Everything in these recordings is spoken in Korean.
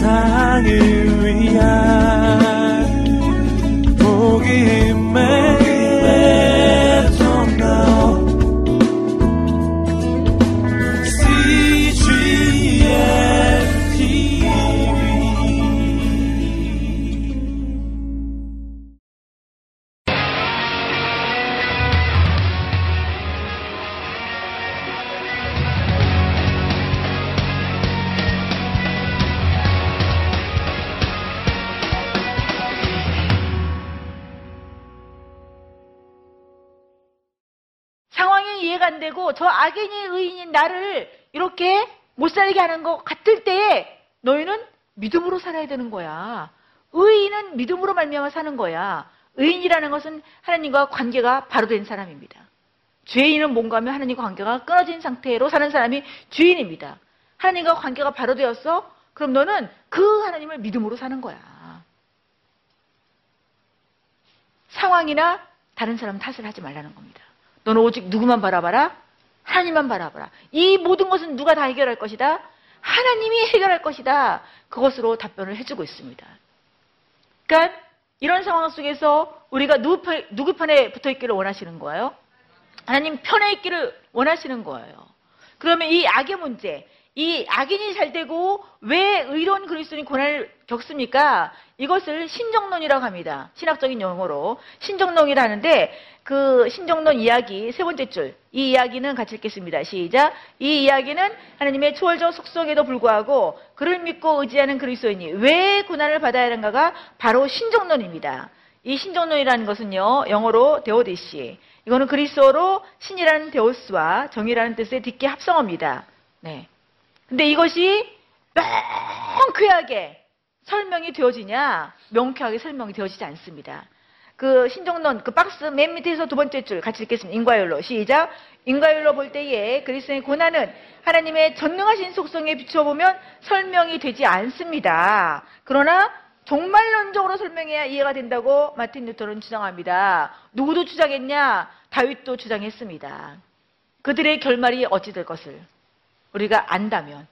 세상을 위한 나를 이렇게 못 살게 하는 것 같을 때에 너희는 믿음으로 살아야 되는 거야. 의인은 믿음으로 말미암아 사는 거야. 의인이라는 것은 하나님과 관계가 바로 된 사람입니다. 죄인은 뭔가 하면 하나님과 관계가 끊어진 상태로 사는 사람이 주인입니다. 하나님과 관계가 바로 되었어? 그럼 너는 그 하나님을 믿음으로 사는 거야. 상황이나 다른 사람 탓을 하지 말라는 겁니다. 너는 오직 누구만 바라봐라? 하나님만 바라보라. 이 모든 것은 누가 다 해결할 것이다? 하나님이 해결할 것이다. 그것으로 답변을 해주고 있습니다. 그러니까 이런 상황 속에서 우리가 누구, 편, 누구 편에 붙어 있기를 원하시는 거예요? 하나님 편에 있기를 원하시는 거예요. 그러면 이 악의 문제, 이 악인이 잘 되고 왜 의로운 그리스도인이 고난을 겪습니까? 이것을 신정론이라고 합니다. 신학적인 용어로 신정론이라 하는데 그 신정론 이야기 세 번째 줄 이 이야기는 같이 읽겠습니다. 시작. 이 이야기는 하나님의 초월적 속성에도 불구하고 그를 믿고 의지하는 그리스도인이 왜 고난을 받아야 하는가가 바로 신정론입니다. 이 신정론이라는 것은요 영어로 데오디시 이거는 그리스어로 신이라는 데오스와 정이라는 뜻의 딛게 합성어입니다. 네. 근데 이것이 명쾌하게 설명이 되어지냐? 명쾌하게 설명이 되어지지 않습니다. 그 신정론 그 박스 맨 밑에서 두 번째 줄 같이 읽겠습니다. 인과율로 시작. 인과율로 볼 때에 그리스도의 고난은 하나님의 전능하신 속성에 비춰보면 설명이 되지 않습니다. 그러나 종말론적으로 설명해야 이해가 된다고 마틴 뉴턴은 주장합니다. 누구도 주장했냐? 다윗도 주장했습니다. 그들의 결말이 어찌 될 것을 우리가 안다면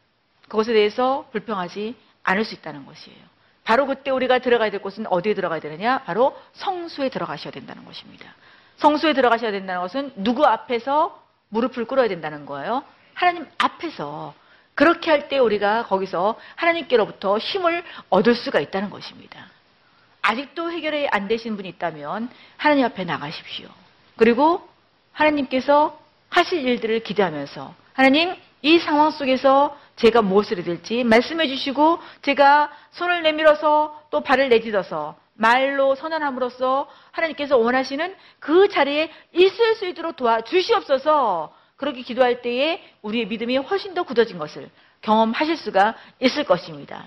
그것에 대해서 불평하지 않을 수 있다는 것이에요. 바로 그때 우리가 들어가야 될 곳은 어디에 들어가야 되느냐? 바로 성수에 들어가셔야 된다는 것입니다. 성수에 들어가셔야 된다는 것은 누구 앞에서 무릎을 꿇어야 된다는 거예요. 하나님 앞에서 그렇게 할 때 우리가 거기서 하나님께로부터 힘을 얻을 수가 있다는 것입니다. 아직도 해결이 안 되신 분이 있다면 하나님 앞에 나가십시오. 그리고 하나님께서 하실 일들을 기대하면서 하나님 이 상황 속에서 제가 무엇을 해야 될지 말씀해 주시고 제가 손을 내밀어서 또 발을 내딛어서 말로 선언함으로써 하나님께서 원하시는 그 자리에 있을 수 있도록 도와주시옵소서 그렇게 기도할 때에 우리의 믿음이 훨씬 더 굳어진 것을 경험하실 수가 있을 것입니다.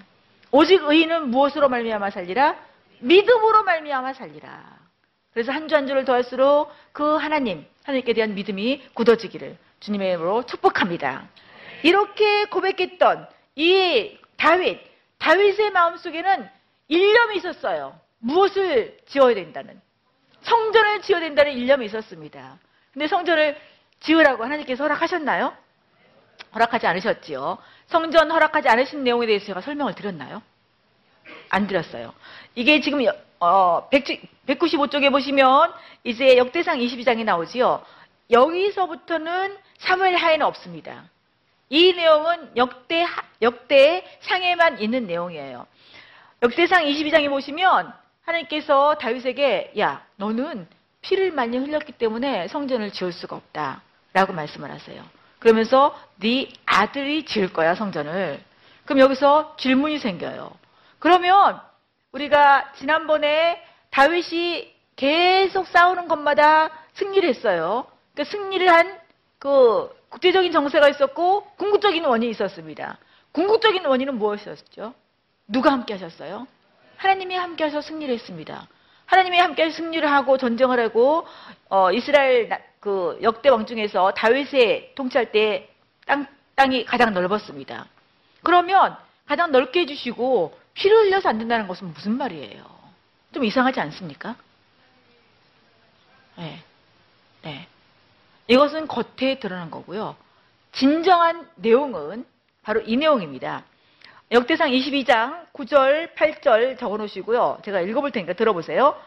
오직 의인은 무엇으로 말미암아 살리라? 믿음으로 말미암아 살리라. 그래서 한 주 한 주를 더할수록 그 하나님, 하나님께 대한 믿음이 굳어지기를 주님의 이름으로 축복합니다. 이렇게 고백했던 이 다윗, 다윗의 마음속에는 일념이 있었어요. 무엇을 지어야 된다는. 성전을 지어야 된다는 일념이 있었습니다. 근데 성전을 지으라고 하나님께서 허락하셨나요? 허락하지 않으셨지요. 성전 허락하지 않으신 내용에 대해서 제가 설명을 드렸나요? 안 드렸어요. 이게 지금 어, 195쪽에 보시면 이제 역대상 22장이 나오지요. 여기서부터는 사무엘 하에는 없습니다. 이 내용은 역대, 역대 상에만 있는 내용이에요. 역대상 22장에 보시면 하나님께서 다윗에게 야 너는 피를 많이 흘렸기 때문에 성전을 지을 수가 없다 라고 말씀을 하세요. 그러면서 네 아들이 지을 거야 성전을. 그럼 여기서 질문이 생겨요. 그러면 우리가 지난번에 다윗이 계속 싸우는 것마다 승리를 했어요. 그 승리를 한 그 국제적인 정세가 있었고 궁극적인 원인이 있었습니다. 궁극적인 원인은 무엇이었죠? 누가 함께 하셨어요? 하나님이 함께 하셔서 승리를 했습니다. 하나님이 함께 승리를 하고 전쟁을 하고 어, 이스라엘 그 역대 왕 중에서 다윗의 통치할 때 땅, 땅이 가장 넓었습니다. 그러면 가장 넓게 해주시고 피를 흘려서 안 된다는 것은 무슨 말이에요? 좀 이상하지 않습니까? 네. 네. 이것은 겉에 드러난 거고요. 진정한 내용은 바로 이 내용입니다. 역대상 22장 9절, 8절 적어 놓으시고요. 제가 읽어볼 테니까 들어보세요.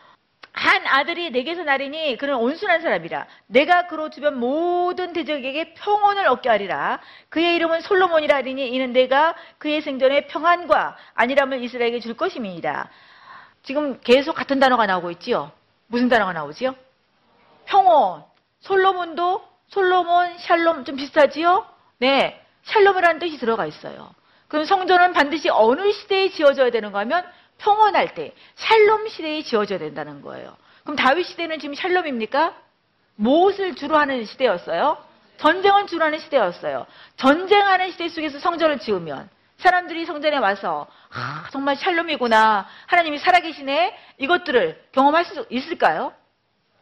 한 아들이 내게서 나리니 그는 온순한 사람이라 내가 그로 주변 모든 대적에게 평온을 얻게 하리라 그의 이름은 솔로몬이라 하리니 이는 내가 그의 생전에 평안과 안일함을 이스라엘에게 줄 것임이니라 지금 계속 같은 단어가 나오고 있지요 무슨 단어가 나오지요 평온 솔로몬도 솔로몬 샬롬 좀 비슷하지요 네 샬롬이라는 뜻이 들어가 있어요 그럼 성전은 반드시 어느 시대에 지어져야 되는가 하면 평온할 때 샬롬 시대에 지어져야 된다는 거예요. 그럼 다윗 시대는 지금 샬롬입니까? 무엇을 주로 하는 시대였어요? 전쟁은 주로 하는 시대였어요. 전쟁하는 시대 속에서 성전을 지으면 사람들이 성전에 와서 아, 정말 샬롬이구나. 하나님이 살아계시네. 이것들을 경험할 수 있을까요?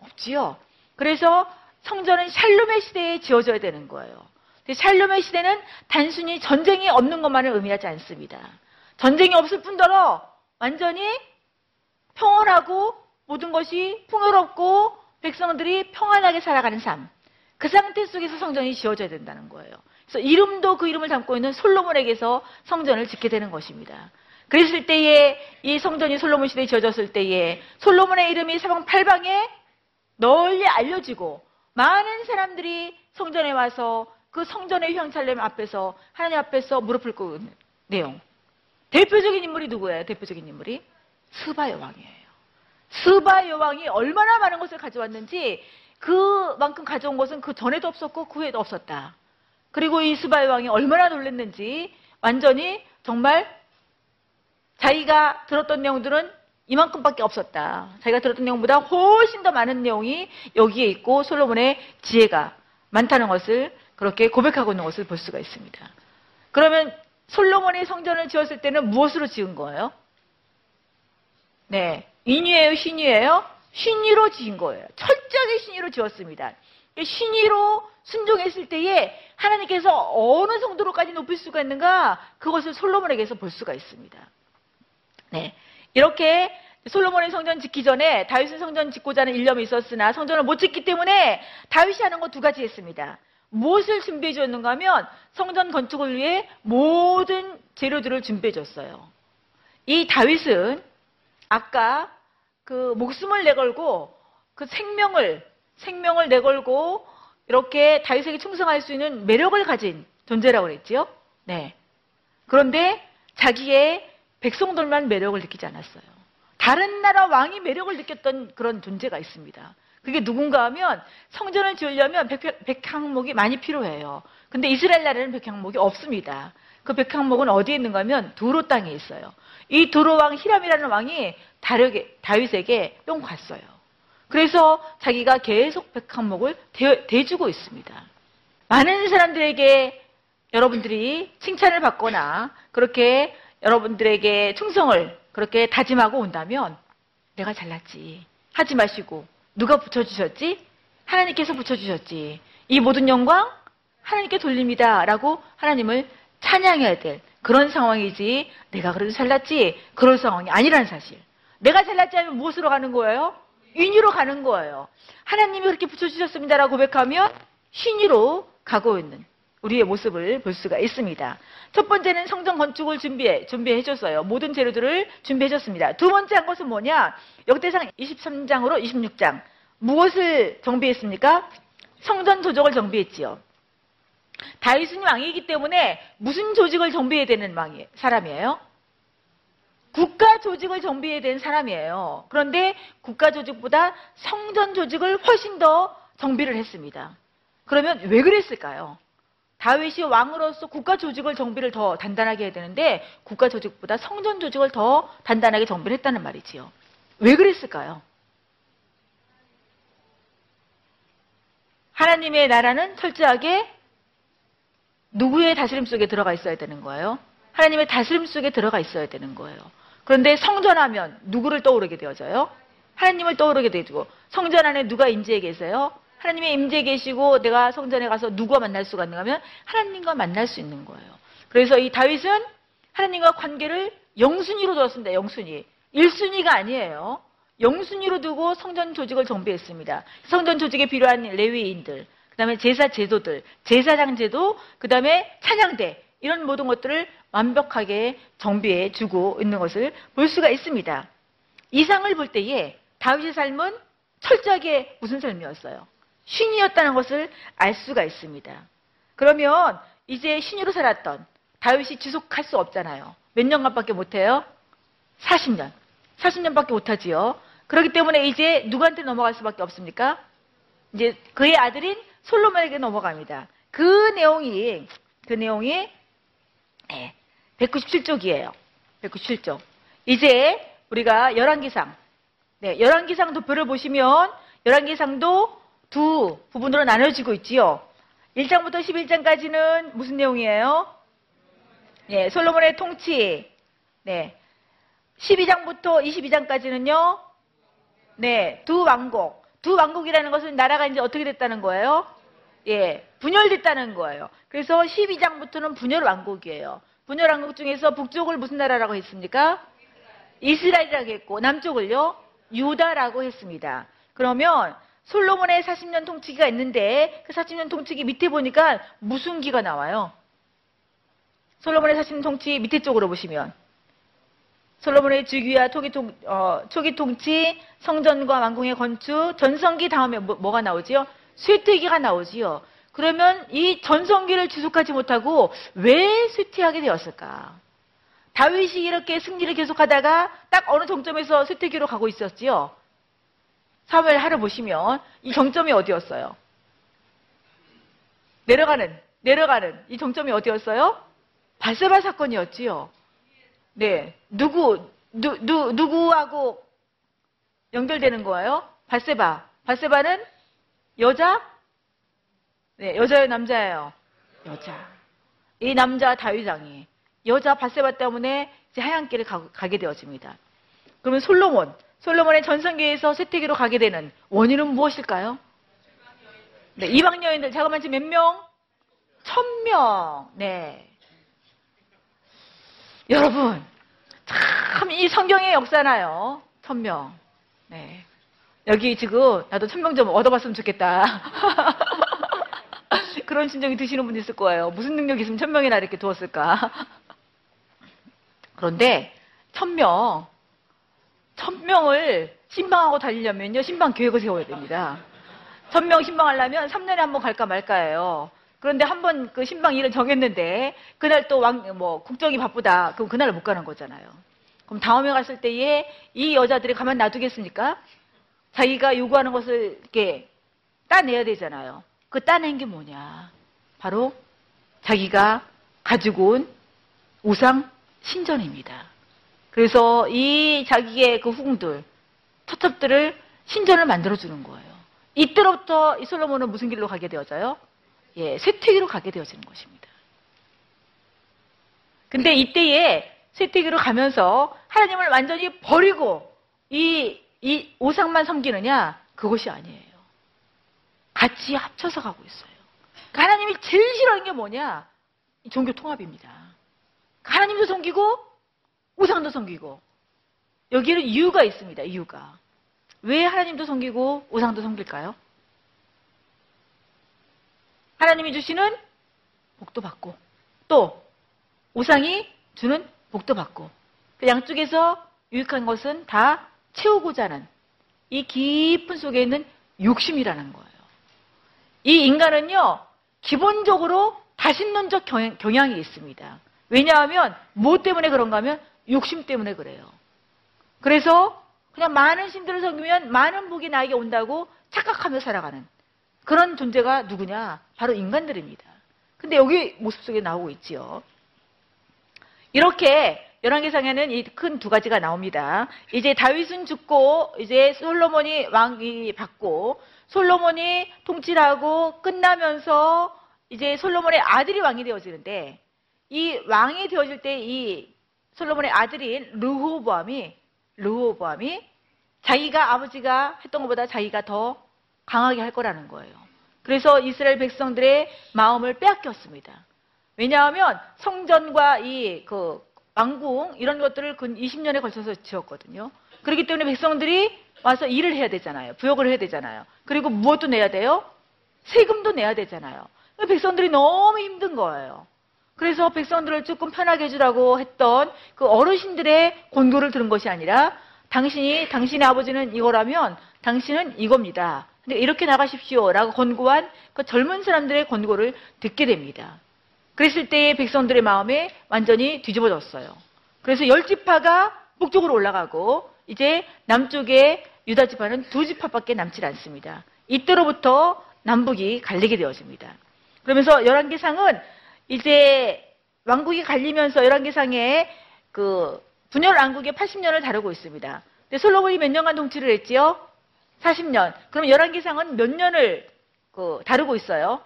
없지요. 그래서 성전은 샬롬의 시대에 지어져야 되는 거예요. 샬롬의 시대는 단순히 전쟁이 없는 것만을 의미하지 않습니다. 전쟁이 없을 뿐더러 완전히 평온하고 모든 것이 풍요롭고 백성들이 평안하게 살아가는 삶. 그 상태 속에서 성전이 지어져야 된다는 거예요. 그래서 이름도 그 이름을 담고 있는 솔로몬에게서 성전을 짓게 되는 것입니다. 그랬을 때에 이 성전이 솔로몬 시대에 지어졌을 때에 솔로몬의 이름이 사방 팔방에 널리 알려지고 많은 사람들이 성전에 와서 그 성전의 휘황찬렘 앞에서 하나님 앞에서 무릎을 꿇는 내용. 대표적인 인물이 누구예요? 대표적인 인물이 스바 여왕이에요. 스바 여왕이 얼마나 많은 것을 가져왔는지 그만큼 가져온 것은 그 전에도 없었고 그 후에도 없었다. 그리고 이 스바 여왕이 얼마나 놀랐는지 완전히 정말 자기가 들었던 내용들은 이만큼밖에 없었다. 자기가 들었던 내용보다 훨씬 더 많은 내용이 여기에 있고 솔로몬의 지혜가 많다는 것을 그렇게 고백하고 있는 것을 볼 수가 있습니다. 그러면 솔로몬이 성전을 지었을 때는 무엇으로 지은 거예요? 네. 인위예요? 신위예요? 신위로 지은 거예요. 철저하게 신위로 지었습니다. 신위로 순종했을 때에 하나님께서 어느 정도로까지 높일 수가 있는가 그것을 솔로몬에게서 볼 수가 있습니다. 네. 이렇게 솔로몬의 성전 짓기 전에 다윗은 성전 짓고자 하는 일념이 있었으나 성전을 못 짓기 때문에 다윗이 하는 거 두 가지 했습니다. 무엇을 준비해 줬는가 하면 성전 건축을 위해 모든 재료들을 준비해 줬어요. 이 다윗은 아까 그 목숨을 내걸고 그 생명을 생명을 내걸고 이렇게 다윗에게 충성할 수 있는 매력을 가진 존재라고 그랬지요. 네. 그런데 자기의 백성들만 매력을 느끼지 않았어요. 다른 나라 왕이 매력을 느꼈던 그런 존재가 있습니다. 그게 누군가 하면 성전을 지으려면 백, 항목이 많이 필요해요. 근데 이스라엘 나라는 백항목이 없습니다. 그 백항목은 어디에 있는가 하면 두로 땅에 있어요. 이 두로 왕 히람이라는 왕이 다르게, 다윗에게 뿅 갔어요. 그래서 자기가 계속 백항목을 대, 대주고 있습니다. 많은 사람들에게 여러분들이 칭찬을 받거나 그렇게 여러분들에게 충성을 그렇게 다짐하고 온다면 내가 잘났지 하지 마시고 누가 붙여주셨지? 하나님께서 붙여주셨지. 이 모든 영광 하나님께 돌립니다. 라고 하나님을 찬양해야 될 그런 상황이지 내가 그래도 잘났지 그럴 상황이 아니라는 사실. 내가 잘났지 하면 무엇으로 가는 거예요? 인위로 가는 거예요. 하나님이 그렇게 붙여주셨습니다라고 고백하면 신위로 가고 있는 우리의 모습을 볼 수가 있습니다. 첫 번째는 성전 건축을 준비해, 준비해 줬어요. 모든 재료들을 준비해 줬습니다. 두 번째 한 것은 뭐냐? 역대상 23장으로 26장. 무엇을 정비했습니까? 성전 조직을 정비했지요. 다윗은 왕이기 때문에 무슨 조직을 정비해야 되는 왕이 사람이에요? 국가 조직을 정비해야 되는 사람이에요. 그런데 국가 조직보다 성전 조직을 훨씬 더 정비를 했습니다. 그러면 왜 그랬을까요? 다윗이 왕으로서 국가 조직을 정비를 더 단단하게 해야 되는데 국가 조직보다 성전 조직을 더 단단하게 정비를 했다는 말이지요. 왜 그랬을까요? 하나님의 나라는 철저하게 누구의 다스림 속에 들어가 있어야 되는 거예요? 하나님의 다스림 속에 들어가 있어야 되는 거예요. 그런데 성전하면 누구를 떠오르게 되어져요? 하나님을 떠오르게 되고 성전 안에 누가 임재해 계세요? 하나님의 임재 계시고 내가 성전에 가서 누구와 만날 수가 있는가 하면 하나님과 만날 수 있는 거예요. 그래서 이 다윗은 하나님과 관계를 영순위로 두었습니다. 영순위. 1순위가 아니에요. 영순위로 두고 성전 조직을 정비했습니다. 성전 조직에 필요한 레위인들, 그 다음에 제사 제도들, 제사장 제도, 그 다음에 찬양대, 이런 모든 것들을 완벽하게 정비해 주고 있는 것을 볼 수가 있습니다. 이상을 볼 때에 다윗의 삶은 철저하게 무슨 삶이었어요? 신이었다는 것을 알 수가 있습니다. 그러면 이제 신으로 살았던 다윗이 지속할 수 없잖아요. 몇 년간밖에 못해요? 40년. 40년밖에 못하지요. 그렇기 때문에 이제 누구한테 넘어갈 수밖에 없습니까? 이제 그의 아들인 솔로몬에게 넘어갑니다. 그 내용이 그 내용이 197쪽이에요. 197쪽. 이제 우리가 열왕기상 네, 열왕기상 도표를 보시면 열왕기상도 두 부분으로 나눠지고 있지요. 1장부터 11장까지는 무슨 내용이에요? 네, 솔로몬의 통치. 네. 12장부터 22장까지는요. 네, 두 왕국. 두 왕국이라는 것은 나라가 이제 어떻게 됐다는 거예요? 예, 분열됐다는 거예요. 그래서 12장부터는 분열 왕국이에요. 분열 왕국 중에서 북쪽을 무슨 나라라고 했습니까? 이스라엘이라고 했고 남쪽을요 유다라고 했습니다. 그러면 솔로몬의 40년 통치기가 있는데 그 40년 통치기 밑에 보니까 무슨 기가 나와요? 솔로몬의 40년 통치 밑에 쪽으로 보시면 솔로몬의 주기와 초기, 통, 어, 초기 통치, 성전과 왕궁의 건축, 전성기 다음에 뭐, 가 나오지요? 쇠퇴기가 나오지요. 그러면 이 전성기를 지속하지 못하고 왜 쇠퇴하게 되었을까? 다윗이 이렇게 승리를 계속하다가 딱 어느 정점에서 쇠퇴기로 가고 있었지요. 사무엘 하루 보시면 이 정점이 어디였어요? 내려가는 내려가는 이 정점이 어디였어요? 발세바 사건이었지요. 네, 누구 누, 누 누구하고 연결되는 거예요? 발세바. 발세바는 여자? 네, 여자예요, 남자예요? 여자. 이 남자 다윗왕이 여자 바세바 때문에 이제 하얀 길을 가, 게 되어집니다. 그러면 솔로몬, 솔로몬의 전성기에서 세태기로 가게 되는 원인은 무엇일까요? 네, 이방 여인들 잠깐만 지금 몇 명? 천 명. 네. 여러분, 참 이 성경의 역사나요. 천 명. 네. 여기 지금 나도 천 명 좀 얻어봤으면 좋겠다. 그런 심정이 드시는 분 있을 거예요. 무슨 능력이 있으면 천 명이나 이렇게 두었을까? 그런데 천 명, 천 명을 신방하고 달리려면요, 신방 계획을 세워야 됩니다. 천명 신방하려면 3년에 한 번 갈까 말까예요. 그런데 한 번 그 신방 일을 정했는데 그날 또 왕, 뭐 국정이 바쁘다. 그럼 그날을 못 가는 거잖아요. 그럼 다음에 갔을 때에 이 여자들이 가만 놔두겠습니까? 자기가 요구하는 것을 이렇게 따내야 되잖아요. 그 따낸 게 뭐냐? 바로 자기가 가지고 온 우상 신전입니다. 그래서 이 자기의 그 후궁들, 터첩들을 신전을 만들어주는 거예요. 이때로부터 이 솔로몬은 무슨 길로 가게 되어져요? 예, 쇠퇴기로 가게 되어지는 것입니다. 근데 이때에 쇠퇴기로 가면서 하나님을 완전히 버리고 이, 이 오상만 섬기느냐? 그것이 아니에요. 같이 합쳐서 가고 있어요. 그러니까 하나님이 제일 싫어하는 게 뭐냐? 종교 통합입니다. 하나님도 섬기고 우상도 섬기고 여기에는 이유가 있습니다. 이유가 왜 하나님도 섬기고 우상도 섬길까요? 하나님이 주시는 복도 받고 또 우상이 주는 복도 받고 그 양쪽에서 유익한 것은 다 채우고자 하는 이 깊은 속에 있는 욕심이라는 거예요. 이 인간은요 기본적으로 다신론적 경향이 있습니다. 왜냐하면 뭐 때문에 그런가 하면 욕심 때문에 그래요. 그래서 그냥 많은 신들을 섬기면 많은 복이 나에게 온다고 착각하며 살아가는 그런 존재가 누구냐? 바로 인간들입니다. 근데 여기 모습 속에 나오고 있지요. 이렇게 열왕기상에는 이 큰 두 가지가 나옵니다. 이제 다윗은 죽고 이제 솔로몬이 왕이 받고 솔로몬이 통치하고 끝나면서 이제 솔로몬의 아들이 왕이 되어지는데 이 왕이 되어질 때 이 솔로몬의 아들인 르호보암이 르호보암이 자기가 아버지가 했던 것보다 자기가 더 강하게 할 거라는 거예요. 그래서 이스라엘 백성들의 마음을 빼앗겼습니다. 왜냐하면 성전과 이 그 왕궁 이런 것들을 근 20년에 걸쳐서 지었거든요. 그렇기 때문에 백성들이 와서 일을 해야 되잖아요. 부역을 해야 되잖아요. 그리고 무엇도 내야 돼요? 세금도 내야 되잖아요. 백성들이 너무 힘든 거예요. 그래서 백성들을 조금 편하게 해주라고 했던 그 어르신들의 권고를 들은 것이 아니라 당신이 당신의 아버지는 이거라면 당신은 이겁니다. 근데 이렇게 나가십시오라고 권고한 그 젊은 사람들의 권고를 듣게 됩니다. 그랬을 때의 백성들의 마음에 완전히 뒤집어졌어요. 그래서 열 지파가 북쪽으로 올라가고 이제 남쪽에 유다 지파는 두 지파밖에 남질 않습니다. 이때로부터 남북이 갈리게 되어집니다. 그러면서 열왕기상은 이제 왕국이 갈리면서 열왕기상에 그 분열 왕국의 80년을 다루고 있습니다. 근데 솔로몬이 몇 년간 통치를 했지요? 40년. 그럼 열왕기상은 몇 년을 그 다루고 있어요?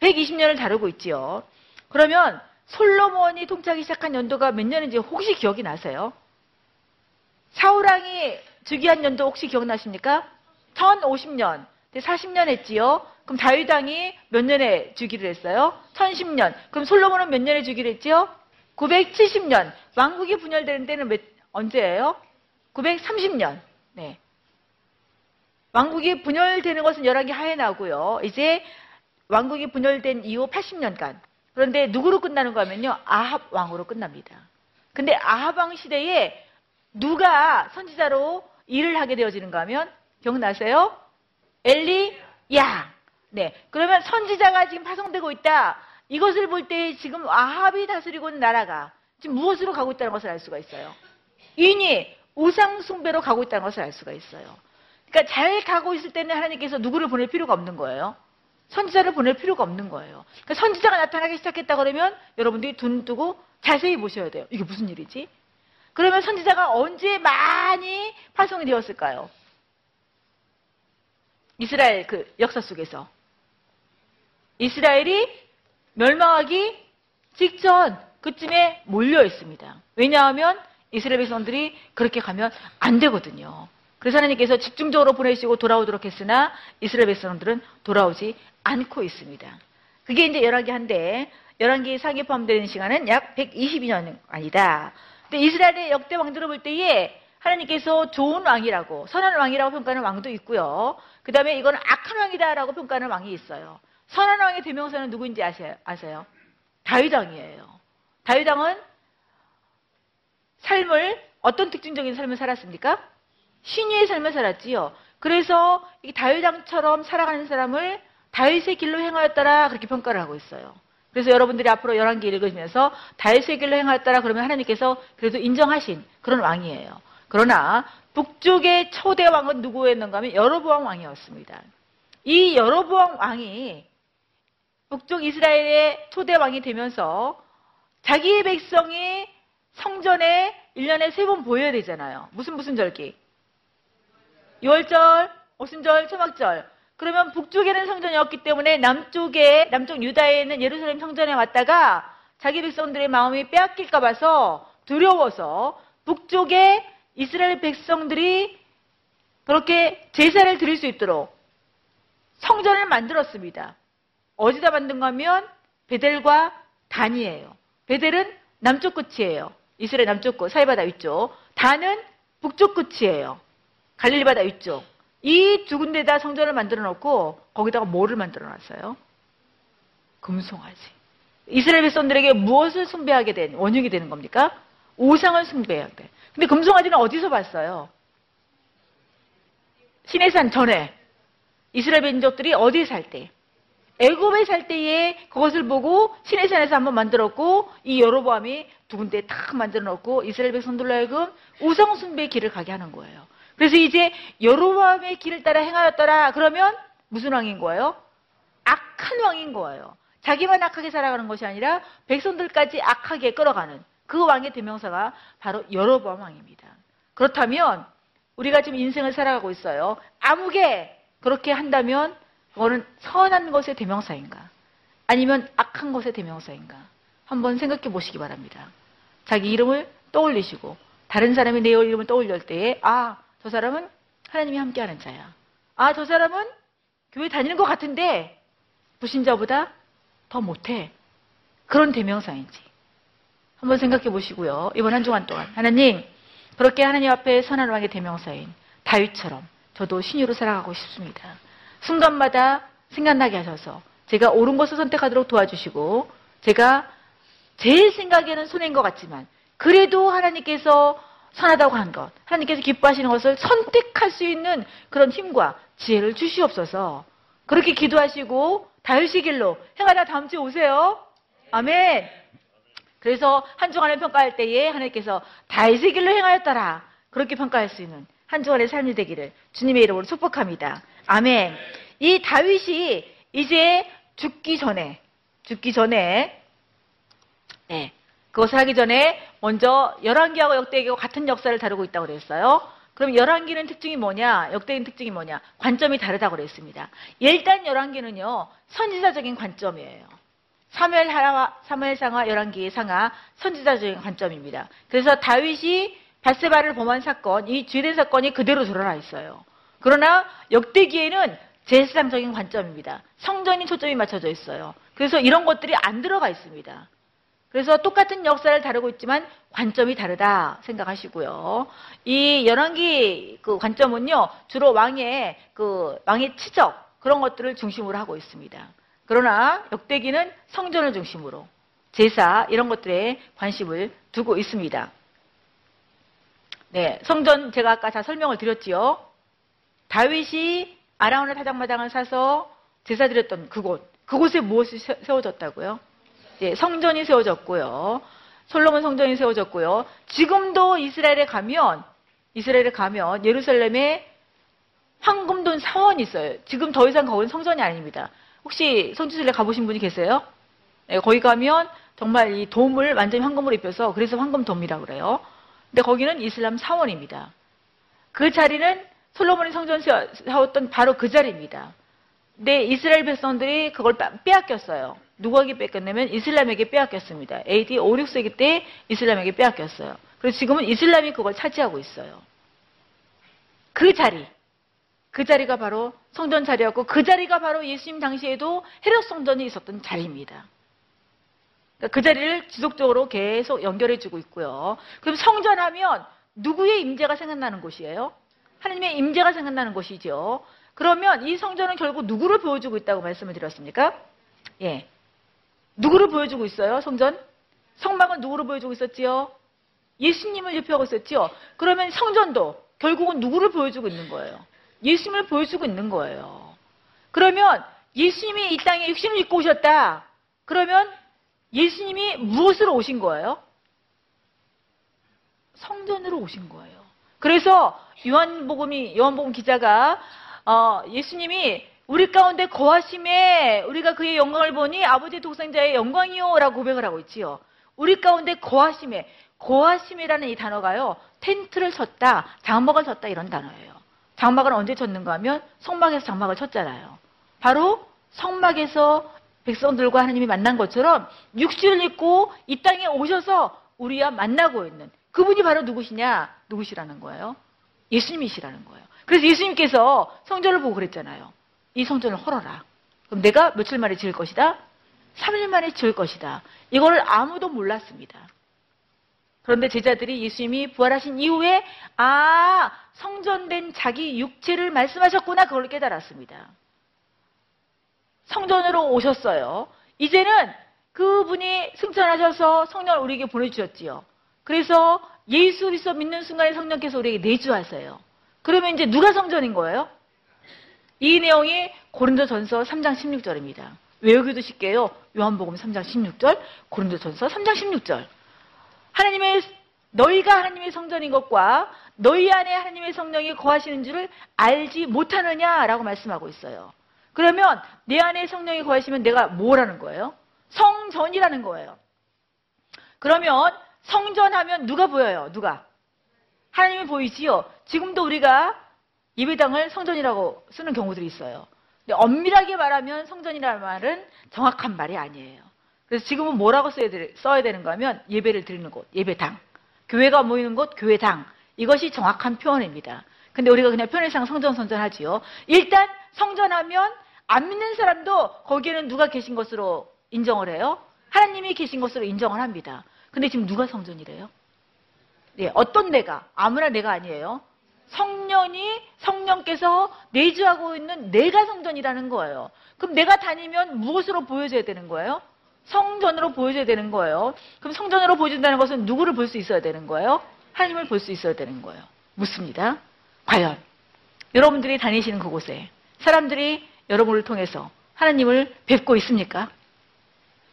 120년을 다루고 있지요. 그러면 솔로몬이 통치하기 시작한 연도가 몇 년인지 혹시 기억이 나세요? 사우랑이 즉위한 연도 혹시 기억나십니까? 1050년. 40년 했지요. 그럼 다윗왕이 몇 년에 주기를 했어요? 1010년. 그럼 솔로몬은 몇 년에 주기를 했지요? 970년. 왕국이 분열되는 때는 몇, 언제예요? 930년. 네. 왕국이 분열되는 것은 열왕기 하에 나고요. 이제 왕국이 분열된 이후 80년간. 그런데 누구로 끝나는 거면요? 아합 왕으로 끝납니다. 근데 아합 왕 시대에 누가 선지자로 일을 하게 되어지는가 하면 기억나세요? 엘리 야. 네. 그러면 선지자가 지금 파송되고 있다. 이것을 볼 때 지금 아합이 다스리고 있는 나라가 지금 무엇으로 가고 있다는 것을 알 수가 있어요. 인이 우상 숭배로 가고 있다는 것을 알 수가 있어요. 그러니까 잘 가고 있을 때는 하나님께서 누구를 보낼 필요가 없는 거예요. 선지자를 보낼 필요가 없는 거예요. 그러니까 선지자가 나타나기 시작했다 그러면 여러분들이 눈 뜨고 자세히 보셔야 돼요. 이게 무슨 일이지? 그러면 선지자가 언제 많이 파송이 되었을까요? 이스라엘 그 역사 속에서 이스라엘이 멸망하기 직전 그쯤에 몰려 있습니다. 왜냐하면 이스라엘 백성들이 그렇게 가면 안 되거든요. 그래서 하나님께서 집중적으로 보내시고 돌아오도록 했으나 이스라엘 백성들은 돌아오지 않고 있습니다. 그게 이제 열왕기 한데 열왕기 상에 포함되는 시간은 약 122년 아니다. 근데 이스라엘의 역대 왕들을 볼 때에 하나님께서 좋은 왕이라고 선한 왕이라고 평가하는 왕도 있고요. 그 다음에 이건 악한 왕이다라고 평가하는 왕이 있어요. 선한 왕의 대명사는 누구인지 아세요? 아세요? 다윗 왕이에요. 다윗 왕은 삶을 어떤 특징적인 삶을 살았습니까? 신유의 삶을 살았지요. 그래서 이 다윗 왕처럼 살아가는 사람을 다윗의 길로 행하였더라 그렇게 평가를 하고 있어요. 그래서 여러분들이 앞으로 열한기 읽으시면서 다윗의 길로 행하였더라 그러면 하나님께서 그래도 인정하신 그런 왕이에요. 그러나 북쪽의 초대 왕은 누구였는가 하면 여로보암 왕이었습니다. 이 여로보암 왕이 북쪽 이스라엘의 초대 왕이 되면서 자기의 백성이 성전에 1년에 세 번 보여야 되잖아요. 무슨 무슨 절기? 6월절, 오순절, 초막절. 그러면 북쪽에는 성전이 없기 때문에 남쪽에, 남쪽 유다에 있는 예루살렘 성전에 왔다가 자기 백성들의 마음이 빼앗길까 봐서 두려워서 북쪽에 이스라엘 백성들이 그렇게 제사를 드릴 수 있도록 성전을 만들었습니다. 어디다 만든 거면 베델과 단이에요. 베델은 남쪽 끝이에요. 이스라엘 남쪽 끝, 사이바다 위쪽. 단은 북쪽 끝이에요. 갈릴리 바다 위쪽. 이 두 군데다 성전을 만들어 놓고 거기다가 뭐를 만들어 놨어요? 금송아지. 이스라엘 백성들에게 무엇을 숭배하게 된 원흉이 되는 겁니까? 우상을 숭배해야 돼. 근데 금송아지는 어디서 봤어요? 시내산 전에 이스라엘 민족들이 어디에 살 때? 애굽에 살 때에 그것을 보고 시내산에서 한번 만들었고 이 여로보암이 두 군데 딱 만들어 놓고 이스라엘 백성들로 하여금 우상 숭배의 길을 가게 하는 거예요. 그래서 이제 여로보암의 길을 따라 행하였더라. 그러면 무슨 왕인 거예요? 악한 왕인 거예요. 자기만 악하게 살아가는 것이 아니라 백성들까지 악하게 끌어가는 그 왕의 대명사가 바로 여로보암 왕입니다. 그렇다면 우리가 지금 인생을 살아가고 있어요. 아무게 그렇게 한다면 그거는 선한 것의 대명사인가? 아니면 악한 것의 대명사인가? 한번 생각해 보시기 바랍니다. 자기 이름을 떠올리시고 다른 사람이 내 이름을 떠올릴 때에 아, 저 사람은 하나님이 함께하는 자야. 아, 저 사람은 교회 다니는 것 같은데 불신자보다 더 못해. 그런 대명사인지. 한번 생각해 보시고요. 이번 한 주간 동안 하나님 그렇게 하나님 앞에 선한 왕의 대명사인 다윗처럼 저도 신유로 살아가고 싶습니다. 순간마다 생각나게 하셔서 제가 옳은 것을 선택하도록 도와주시고 제가 제 생각에는 손해인 것 같지만 그래도 하나님께서 선하다고 한 것, 하나님께서 기뻐하시는 것을 선택할 수 있는 그런 힘과 지혜를 주시옵소서. 그렇게 기도하시고 다윗의 길로 행하다 다음 주에 오세요. 아멘. 그래서 한 주간을 평가할 때에 하나님께서 다윗의 길로 행하였더라. 그렇게 평가할 수 있는 한 주간의 삶이 되기를 주님의 이름으로 축복합니다. 아멘. 이 다윗이 이제 죽기 전에, 죽기 전에, 네. 그것을 하기 전에 먼저 열왕기하고 역대기하고 같은 역사를 다루고 있다고 그랬어요. 그럼 열왕기는 특징이 뭐냐? 역대기는 특징이 뭐냐? 관점이 다르다고 그랬습니다. 일단 열왕기는요. 선지자적인 관점이에요. 사무엘하와 사무엘 상하 열왕기의 상하 선지자적인 관점입니다. 그래서 다윗이 바세바를 범한 사건, 이 죄된 사건이 그대로 드러나 있어요. 그러나 역대기에는 제사상적인 관점입니다. 성전이 초점이 맞춰져 있어요. 그래서 이런 것들이 안 들어가 있습니다. 그래서 똑같은 역사를 다루고 있지만 관점이 다르다 생각하시고요. 이 열왕기 그 관점은요 주로 왕의 그 왕의 치적 그런 것들을 중심으로 하고 있습니다. 그러나 역대기는 성전을 중심으로 제사 이런 것들에 관심을 두고 있습니다. 네, 성전 제가 아까 다 설명을 드렸지요. 다윗이 아라운의 타작마당을 사서 제사 드렸던 그곳, 그곳에 무엇이 세워졌다고요? 예, 성전이 세워졌고요. 솔로몬 성전이 세워졌고요. 지금도 이스라엘에 가면 이스라엘에 가면 예루살렘에 황금돈 사원이 있어요. 지금 더 이상 거기는 성전이 아닙니다. 혹시 성지순례 가보신 분이 계세요? 네, 거기 가면 정말 이 돔을 완전히 황금으로 입혀서 그래서 황금돔이라고 그래요. 근데 거기는 이슬람 사원입니다. 그 자리는 솔로몬이 성전 세웠던 바로 그 자리입니다. 근데 이스라엘 백성들이 그걸 빼앗겼어요. 누구에게 뺏겼냐면 이슬람에게 빼앗겼습니다. AD 5, 6세기 때 이슬람에게 빼앗겼어요. 그래서 지금은 이슬람이 그걸 차지하고 있어요. 그 자리, 그 자리가 바로 성전 자리였고 그 자리가 바로 예수님 당시에도 헤롯 성전이 있었던 자리입니다. 그러니까 그 자리를 지속적으로 계속 연결해주고 있고요. 그럼 성전하면 누구의 임재가 생각나는 곳이에요? 하나님의 임재가 생각나는 곳이죠. 그러면 이 성전은 결국 누구를 보여주고 있다고 말씀을 드렸습니까? 예, 누구를 보여주고 있어요? 성전? 성막은 누구를 보여주고 있었지요? 예수님을 대표하고 있었지요? 그러면 성전도 결국은 누구를 보여주고 있는 거예요? 예수님을 보여주고 있는 거예요. 그러면 예수님이 이 땅에 육신을 입고 오셨다. 그러면 예수님이 무엇으로 오신 거예요? 성전으로 오신 거예요. 그래서 요한복음이 요한복음 기자가 어, 예수님이 우리 가운데 거하심에 우리가 그의 영광을 보니 아버지 독생자의 영광이요라고 고백을 하고 있지요. 우리 가운데 거하심에 거하심이라는 이 단어가요. 텐트를 쳤다, 장막을 쳤다 이런 단어예요. 장막을 언제 쳤는가 하면 성막에서 장막을 쳤잖아요. 바로 성막에서 백성들과 하나님이 만난 것처럼 육신을 입고 이 땅에 오셔서 우리와 만나고 있는 그분이 바로 누구시냐? 누구시라는 거예요? 예수님이시라는 거예요. 그래서 예수님께서 성전을 보고 그랬잖아요. 이 성전을 헐어라. 그럼 내가 며칠 만에 지을 것이다? 3일 만에 지을 것이다. 이걸 아무도 몰랐습니다. 그런데 제자들이 예수님이 부활하신 이후에 아 성전된 자기 육체를 말씀하셨구나 그걸 깨달았습니다. 성전으로 오셨어요. 이제는 그분이 승천하셔서 성령을 우리에게 보내주셨지요. 그래서 예수 그리스도 믿는 순간에 성령께서 우리에게 내주하세요. 그러면 이제 누가 성전인 거예요? 이 내용이 고린도전서 3장 16절입니다. 외우기도 쉽게요. 요한복음 3장 16절, 고린도전서 3장 16절. 하나님의 너희가 하나님의 성전인 것과 너희 안에 하나님의 성령이 거하시는 줄을 알지 못하느냐라고 말씀하고 있어요. 그러면 내 안에 성령이 거하시면 내가 뭐라는 거예요? 성전이라는 거예요. 그러면 성전하면 누가 보여요? 누가? 하나님이 보이지요. 지금도 우리가 예배당을 성전이라고 쓰는 경우들이 있어요. 근데 엄밀하게 말하면 성전이라는 말은 정확한 말이 아니에요. 그래서 지금은 뭐라고 써야, 되, 써야 되는가 하면 예배를 드리는 곳, 예배당. 교회가 모이는 곳, 교회당. 이것이 정확한 표현입니다. 근데 우리가 그냥 표현상 성전, 성전 하지요. 일단 성전하면 안 믿는 사람도 거기에는 누가 계신 것으로 인정을 해요? 하나님이 계신 것으로 인정을 합니다. 근데 지금 누가 성전이래요? 네, 어떤 내가, 아무나 내가 아니에요. 성령이 성령께서 내주하고 있는 내가 성전이라는 거예요. 그럼 내가 다니면 무엇으로 보여줘야 되는 거예요? 성전으로 보여줘야 되는 거예요. 그럼 성전으로 보여준다는 것은 누구를 볼 수 있어야 되는 거예요? 하나님을 볼 수 있어야 되는 거예요. 묻습니다. 과연 여러분들이 다니시는 그곳에 사람들이 여러분을 통해서 하나님을 뵙고 있습니까?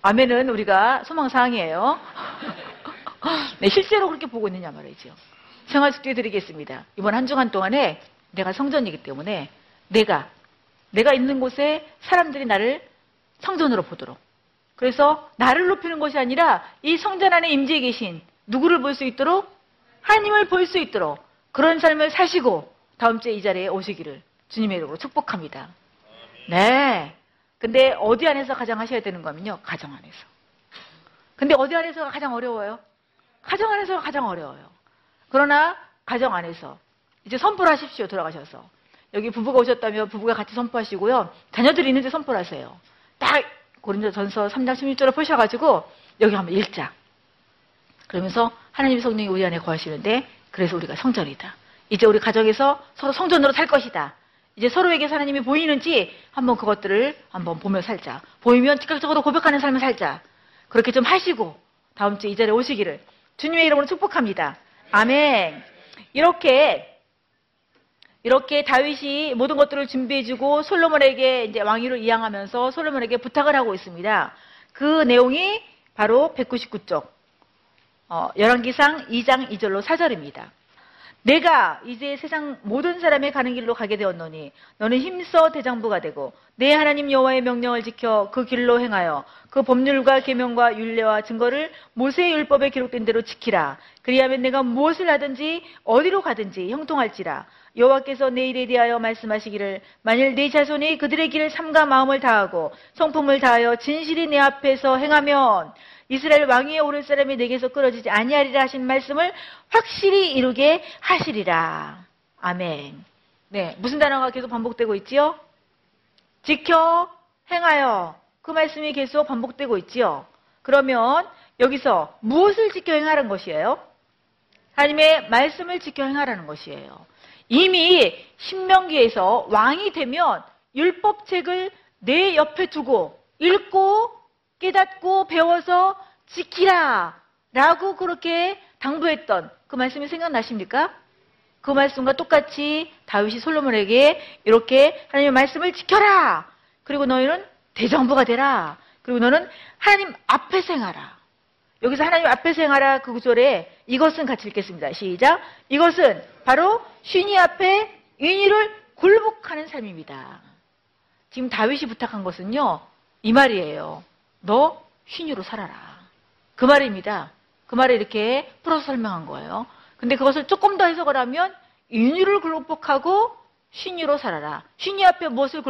아멘은 우리가 소망사항이에요. 네, 실제로 그렇게 보고 있느냐 말이죠. 생활 숙제 드리겠습니다. 이번 한 주간 동안에 내가 성전이기 때문에 내가 내가 있는 곳에 사람들이 나를 성전으로 보도록. 그래서 나를 높이는 것이 아니라 이 성전 안에 임재해 계신 누구를 볼 수 있도록 하나님을 볼 수 있도록 그런 삶을 사시고 다음 주에 이 자리에 오시기를 주님의 이름으로 축복합니다. 네. 근데 어디 안에서 가장 하셔야 되는 거면요. 가정 안에서. 근데 어디 안에서가 가장 어려워요? 가정 안에서가 가장 어려워요. 그러나 가정 안에서 이제 선포를 하십시오. 돌아가셔서. 여기 부부가 오셨다면 부부가 같이 선포하시고요. 자녀들이 있는데 선포를 하세요. 딱 고린도전서 3장 16절을 푸셔가지고 여기 한번 읽자. 그러면서 하나님 성령이 우리 안에 거하시는데 그래서 우리가 성전이다. 이제 우리 가정에서 서로 성전으로 살 것이다. 이제 서로에게 하나님이 보이는지 한번 그것들을 한번 보며 살자. 보이면 즉각적으로 고백하는 삶을 살자. 그렇게 좀 하시고 다음 주에 이 자리에 오시기를 주님의 이름으로 축복합니다. 아멘. 이렇게 이렇게 다윗이 모든 것들을 준비해주고 솔로몬에게 이제 왕위를 이양하면서 솔로몬에게 부탁을 하고 있습니다. 그 내용이 바로 199쪽 어, 열왕기상 2장 2절로 4절입니다. 내가 이제 세상 모든 사람의 가는 길로 가게 되었노니 너는 힘써 대장부가 되고 내 하나님 여호와의 명령을 지켜 그 길로 행하여 그 법률과 계명과 율례와 증거를 모세의 율법에 기록된 대로 지키라. 그리하면 내가 무엇을 하든지 어디로 가든지 형통할지라. 여호와께서 내 일에 대하여 말씀하시기를 만일 내 자손이 그들의 길을 삼가 마음을 다하고 성품을 다하여 진실이 내 앞에서 행하면 이스라엘 왕위에 오를 사람이 내게서 끊어지지 아니하리라 하신 말씀을 확실히 이루게 하시리라. 아멘. 네, 무슨 단어가 계속 반복되고 있지요? 지켜 행하여 그 말씀이 계속 반복되고 있지요. 그러면 여기서 무엇을 지켜 행하라는 것이에요? 하나님의 말씀을 지켜 행하라는 것이에요. 이미 신명기에서 왕이 되면 율법책을 내 옆에 두고 읽고 깨닫고 배워서 지키라 라고 그렇게 당부했던 그 말씀이 생각나십니까? 그 말씀과 똑같이 다윗이 솔로몬에게 이렇게 하나님의 말씀을 지켜라. 그리고 너희는 대정부가 되라. 그리고 너는 하나님 앞에서 행하라. 여기서 하나님 앞에서 행하라 그 구절에 이것은 같이 읽겠습니다. 시작. 이것은 바로 쉰이 앞에 인의를 굴복하는 삶입니다. 지금 다윗이 부탁한 것은요. 이 말이에요. 너 쉰유로 살아라. 그 말입니다. 그 말을 이렇게 풀어서 설명한 거예요. 근데 그것을 조금 더 해석을 하면 인유를 굴복하고 쉰유로 살아라. 쉰유 앞에 무엇을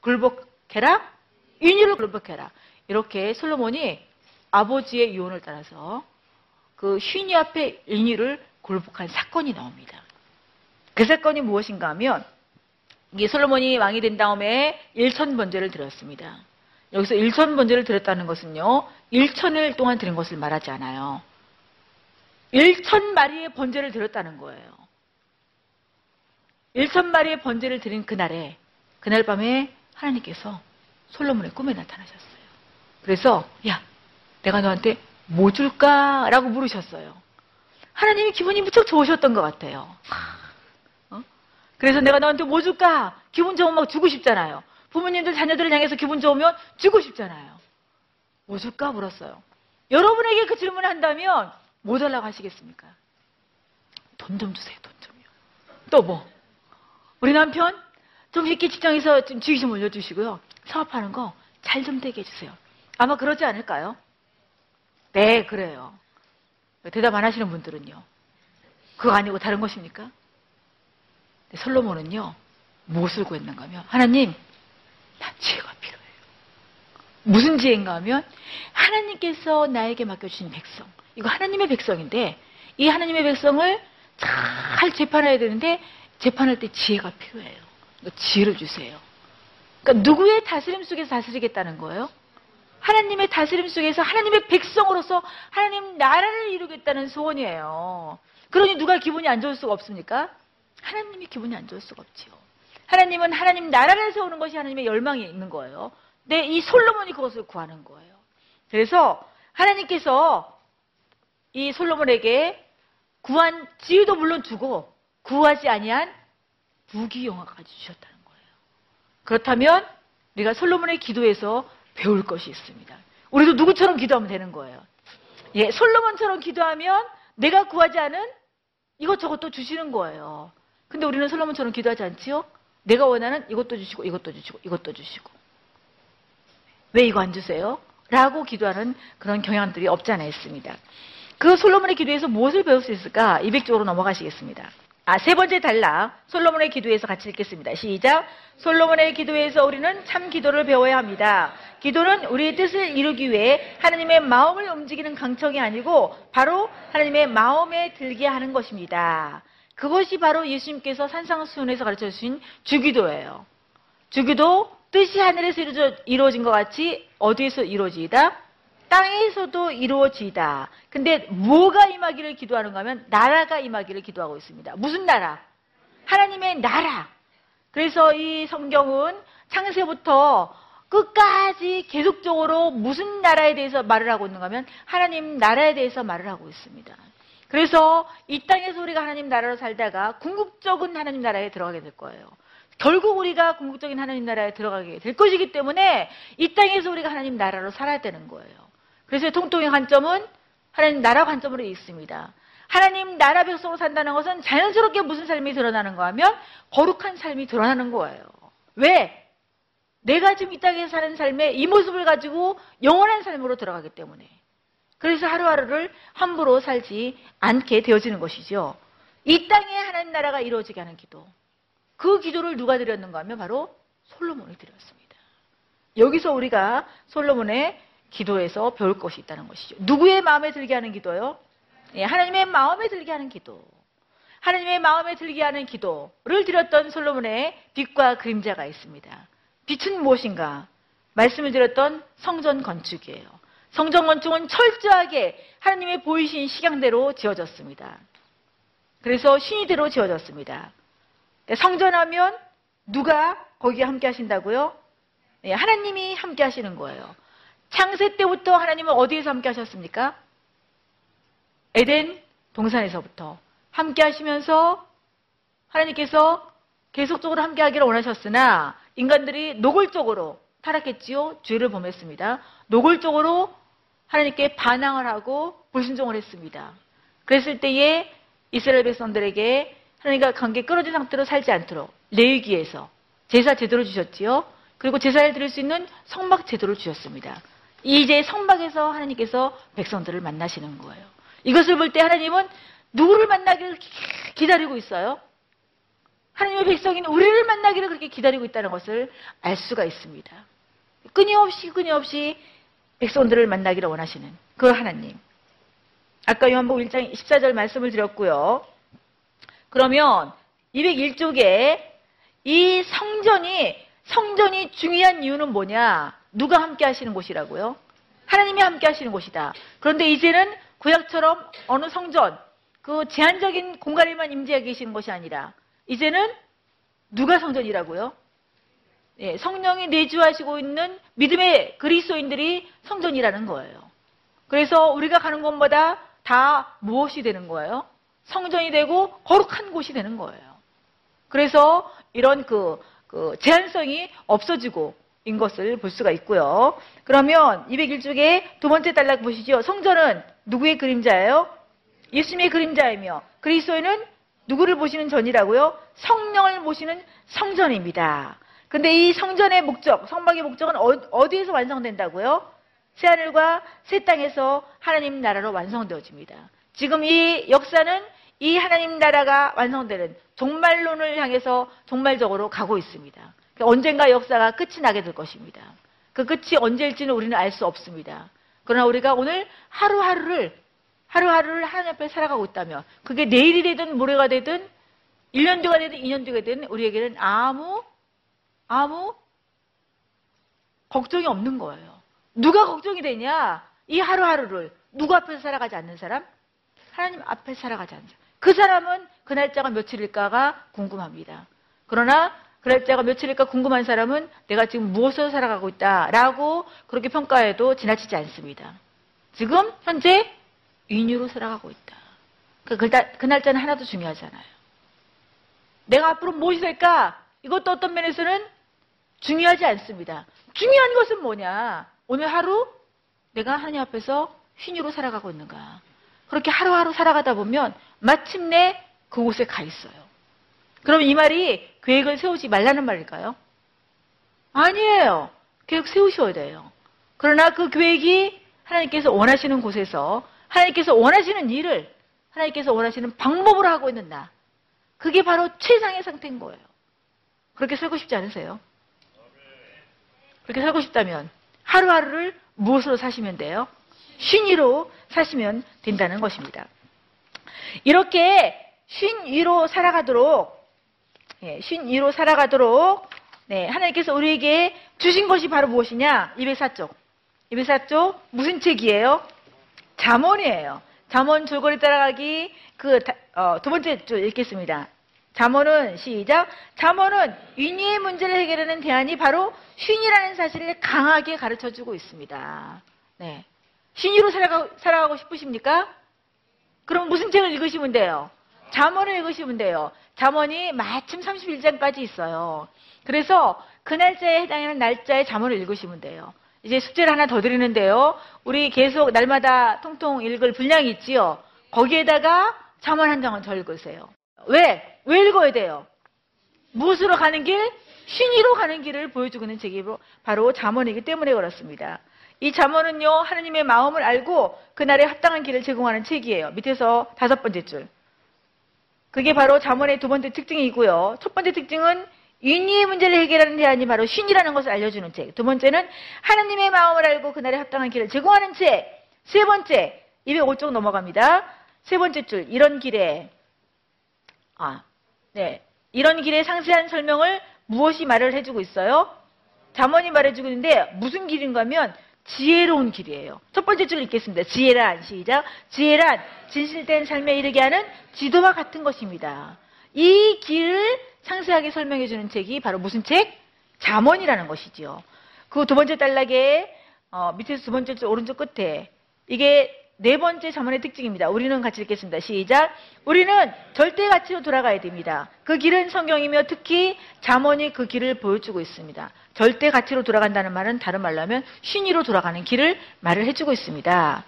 굴복해라? 인유를 굴복해라. 이렇게 솔로몬이 아버지의 유언을 따라서 그 쉰유 앞에 인유를 굴복한 사건이 나옵니다. 그 사건이 무엇인가 하면 이게 솔로몬이 왕이 된 다음에 일천 번제를 드렸습니다. 여기서 일천 번제를 드렸다는 것은요, 일천일 동안 드린 것을 말하지 않아요. 일천 마리의 번제를 드렸다는 거예요. 일천 마리의 번제를 드린 그날에, 그날 밤에 하나님께서 솔로몬의 꿈에 나타나셨어요. 그래서, 야, 내가 너한테 뭐 줄까? 라고 물으셨어요. 하나님이 기분이 무척 좋으셨던 것 같아요. 어? 그래서 내가 너한테 뭐 줄까? 기분 좋으면 막 주고 싶잖아요. 부모님들 자녀들을 향해서 기분 좋으면 주고 싶잖아요. 뭐 줄까 물었어요. 여러분에게 그 질문을 한다면 뭐 달라고 하시겠습니까? 돈 좀 주세요. 돈 좀요. 또 뭐? 우리 남편 좀 이렇게 직장에서 좀 주의 좀 올려주시고요. 사업하는 거 잘 좀 되게 해주세요. 아마 그러지 않을까요? 네, 그래요. 대답 안 하시는 분들은요. 그거 아니고 다른 것입니까? 솔로몬은요, 무엇을 구했는가 하면, 하나님, 난 지혜가 필요해요. 무슨 지혜인가 하면 하나님께서 나에게 맡겨주신 백성. 이거 하나님의 백성인데 이 하나님의 백성을 잘 재판해야 되는데 재판할 때 지혜가 필요해요. 지혜를 주세요. 그러니까 누구의 다스림 속에서 다스리겠다는 거예요? 하나님의 다스림 속에서 하나님의 백성으로서 하나님 나라를 이루겠다는 소원이에요. 그러니 누가 기분이 안 좋을 수가 없습니까? 하나님이 기분이 안 좋을 수가 없지요. 하나님은 하나님 나라를 세우는 것이 하나님의 열망이 있는 거예요. 근데 이 솔로몬이 그것을 구하는 거예요. 그래서 하나님께서 이 솔로몬에게 구한 지위도 물론 주고 구하지 아니한 부귀영화까지 주셨다는 거예요. 그렇다면 우리가 솔로몬의 기도에서 배울 것이 있습니다. 우리도 누구처럼 기도하면 되는 거예요. 예, 솔로몬처럼 기도하면 내가 구하지 않은 이것저것도 주시는 거예요. 근데 우리는 솔로몬처럼 기도하지 않지요? 내가 원하는 이것도 주시고 이것도 주시고 이것도 주시고 왜 이거 안 주세요? 라고 기도하는 그런 경향들이 없지 않아 있습니다. 그 솔로몬의 기도에서 무엇을 배울 수 있을까? 200쪽으로 넘어가시겠습니다. 아, 세 번째 단락. 솔로몬의 기도에서 같이 읽겠습니다. 시작. 솔로몬의 기도에서 우리는 참 기도를 배워야 합니다. 기도는 우리의 뜻을 이루기 위해 하나님의 마음을 움직이는 강청이 아니고 바로 하나님의 마음에 들게 하는 것입니다. 그것이 바로 예수님께서 산상수훈에서 가르쳐 주신 주기도예요. 주기도 뜻이 하늘에서 이루어진 것 같이 어디에서 이루어지다? 땅에서도 이루어지다. 근데 뭐가 임하기를 기도하는가 하면 나라가 임하기를 기도하고 있습니다. 무슨 나라? 하나님의 나라. 그래서 이 성경은 창세부터 끝까지 계속적으로 무슨 나라에 대해서 말을 하고 있는가 하면 하나님 나라에 대해서 말을 하고 있습니다. 그래서 이 땅에서 우리가 하나님 나라로 살다가 궁극적인 하나님 나라에 들어가게 될 거예요. 결국 우리가 궁극적인 하나님 나라에 들어가게 될 것이기 때문에 이 땅에서 우리가 하나님 나라로 살아야 되는 거예요. 그래서 통통의 관점은 하나님 나라 관점으로 있습니다. 하나님 나라 백성으로 산다는 것은 자연스럽게 무슨 삶이 드러나는가 하면 거룩한 삶이 드러나는 거예요. 왜? 내가 지금 이 땅에 사는 삶의 이 모습을 가지고 영원한 삶으로 들어가기 때문에. 그래서 하루하루를 함부로 살지 않게 되어지는 것이죠. 이 땅에 하나님 나라가 이루어지게 하는 기도. 그 기도를 누가 드렸는가 하면 바로 솔로몬이 드렸습니다. 여기서 우리가 솔로몬의 기도에서 배울 것이 있다는 것이죠. 누구의 마음에 들게 하는 기도요? 예, 하나님의 마음에 들게 하는 기도. 하나님의 마음에 들게 하는 기도를 드렸던 솔로몬의 빛과 그림자가 있습니다. 빛은 무엇인가? 말씀을 드렸던 성전 건축이에요. 성전 건축은 철저하게 하나님의 보이신 식양대로 지어졌습니다. 그래서 신의대로 지어졌습니다. 성전하면 누가 거기에 함께 하신다고요? 예, 하나님이 함께 하시는 거예요. 창세 때부터 하나님은 어디에서 함께 하셨습니까? 에덴 동산에서부터 함께 하시면서 하나님께서 계속적으로 함께 하기를 원하셨으나 인간들이 노골적으로 타락했지요. 죄를 범했습니다. 노골적으로 하나님께 반항을 하고 불순종을 했습니다. 그랬을 때에 이스라엘 백성들에게 하나님과 관계 끊어진 상태로 살지 않도록 레위기에서 제사 제도를 주셨지요. 그리고 제사를 드릴 수 있는 성막 제도를 주셨습니다. 이제 성막에서 하나님께서 백성들을 만나시는 거예요. 이것을 볼 때 하나님은 누구를 만나기를 기다리고 있어요? 하나님의 백성인 우리를 만나기를 그렇게 기다리고 있다는 것을 알 수가 있습니다. 끊임없이 끊임없이 백성들을 만나기를 원하시는 그 하나님. 아까 요한복음 1장 14절 말씀을 드렸고요. 그러면 201쪽에 이 성전이 성전이 중요한 이유는 뭐냐? 누가 함께 하시는 곳이라고요? 하나님이 함께 하시는 곳이다. 그런데 이제는 구약처럼 어느 성전, 그 제한적인 공간에만 임재하고 계시는 것이 아니라 이제는 누가 성전이라고요? 예, 성령이 내주하시고 있는 믿음의 그리스도인들이 성전이라는 거예요. 그래서 우리가 가는 곳마다 다 무엇이 되는 거예요? 성전이 되고 거룩한 곳이 되는 거예요. 그래서 이런 그, 그 제한성이 없어지고 인 것을 볼 수가 있고요. 그러면 201쪽에 두 번째 단락 보시죠. 성전은 누구의 그림자예요? 예수님의 그림자이며 그리스도인은 누구를 보시는 전이라고요? 성령을 보시는 성전입니다. 근데 이 성전의 목적, 성막의 목적은 어, 디에서 완성된다고요? 새하늘과 새 땅에서 하나님 나라로 완성되어집니다. 지금 이 역사는 이 하나님 나라가 완성되는 종말론을 향해서 종말적으로 가고 있습니다. 언젠가 역사가 끝이 나게 될 것입니다. 그 끝이 언제일지는 우리는 알 수 없습니다. 그러나 우리가 오늘 하루하루를 하루하루를 하나님 앞에 살아가고 있다면 그게 내일이 되든 모레가 되든 1년 뒤가 되든 2년 뒤가 되든 우리에게는 아무 아무 걱정이 없는 거예요. 누가 걱정이 되냐? 이 하루하루를 누구 앞에서 살아가지 않는 사람? 하나님 앞에 살아가지 않는 사람. 그 사람은 그 날짜가 며칠일까가 궁금합니다. 그러나 그럴 때가 며칠일까 궁금한 사람은 내가 지금 무엇으로 살아가고 있다라고 그렇게 평가해도 지나치지 않습니다. 지금 현재 인유로 살아가고 있다. 그, 그, 그 날짜는 하나도 중요하잖아요. 내가 앞으로 무엇이 될까? 이것도 어떤 면에서는 중요하지 않습니다. 중요한 것은 뭐냐? 오늘 하루 내가 하나님 앞에서 휘니로 살아가고 있는가? 그렇게 하루하루 살아가다 보면 마침내 그곳에 가 있어요. 그럼 이 말이 계획을 세우지 말라는 말일까요? 아니에요. 계획 세우셔야 돼요. 그러나 그 계획이 하나님께서 원하시는 곳에서 하나님께서 원하시는 일을 하나님께서 원하시는 방법으로 하고 있는 나. 그게 바로 최상의 상태인 거예요. 그렇게 살고 싶지 않으세요? 그렇게 살고 싶다면 하루하루를 무엇으로 사시면 돼요? 쉰이로 사시면 된다는 것입니다. 이렇게 쉰이로 살아가도록 예, 쉰이로 살아가도록 네, 하나님께서 우리에게 주신 것이 바로 무엇이냐? 204쪽. 204쪽 무슨 책이에요? 잠언이에요. 잠언 줄거리 따라가기 그 어, 두 번째 줄 읽겠습니다. 잠언은 시작. 잠언은 윤희의 문제를 해결하는 대안이 바로 쉰이라는 사실을 강하게 가르쳐 주고 있습니다. 네. 쉰이로 살아가, 살아가고 싶으십니까? 그럼 무슨 책을 읽으시면 돼요? 잠언을 읽으시면 돼요. 잠언이 마침 31장까지 있어요. 그래서 그 날짜에 해당하는 날짜에 잠언을 읽으시면 돼요. 이제 숙제를 하나 더 드리는데요. 우리 계속 날마다 통통 읽을 분량이 있지요. 거기에다가 잠언 한 장은 더 읽으세요. 왜? 왜 읽어야 돼요? 무엇으로 가는 길? 쉰이로 가는 길을 보여주고 있는 책이 바로 잠언이기 때문에 그렇습니다. 이 잠언은요, 하나님의 마음을 알고 그날에 합당한 길을 제공하는 책이에요. 밑에서 다섯 번째 줄. 그게 바로 잠언의 두 번째 특징이고요. 첫 번째 특징은 윤리의 문제를 해결하는 대안이 바로 쉰이라는 것을 알려주는 책. 두 번째는 하나님의 마음을 알고 그날에 합당한 길을 제공하는 책. 세 번째, 205쪽 넘어갑니다. 세 번째 줄, 이런 길에, 아, 네. 이런 길에 상세한 설명을 무엇이 말을 해주고 있어요? 잠언이 말해주고 있는데 무슨 길인가 하면 지혜로운 길이에요. 첫 번째 줄 읽겠습니다. 지혜란, 시작. 지혜란, 진실된 삶에 이르게 하는 지도와 같은 것입니다. 이 길을 상세하게 설명해 주는 책이 바로 무슨 책? 잠언이라는 것이지요. 그 두 번째 단락에 어, 밑에서 두 번째 줄 오른쪽 끝에 이게 네 번째 잠언의 특징입니다. 우리는 같이 읽겠습니다. 시작. 우리는 절대 가치로 돌아가야 됩니다. 그 길은 성경이며 특히 잠언이 그 길을 보여주고 있습니다. 절대 가치로 돌아간다는 말은 다른 말로 하면 쉰이로 돌아가는 길을 말을 해주고 있습니다.